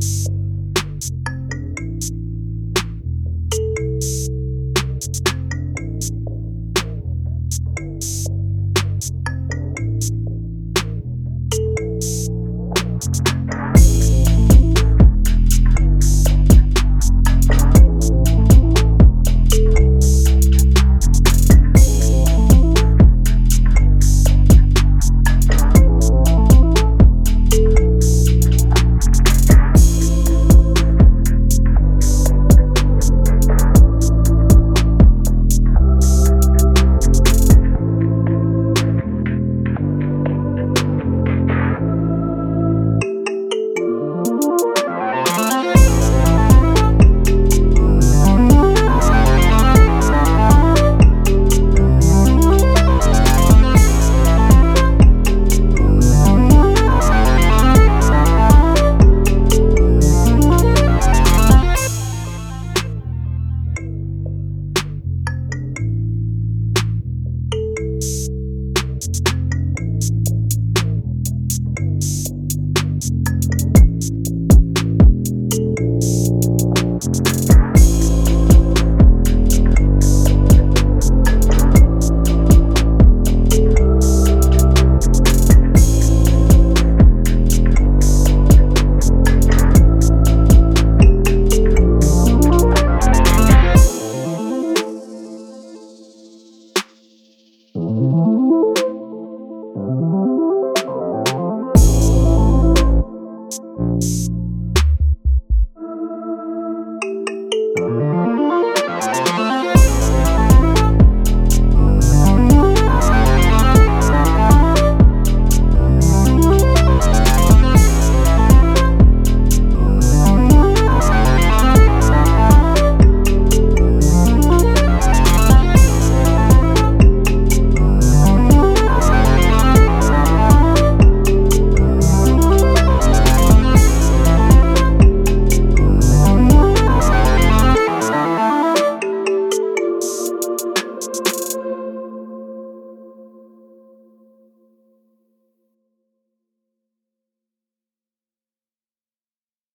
Bye.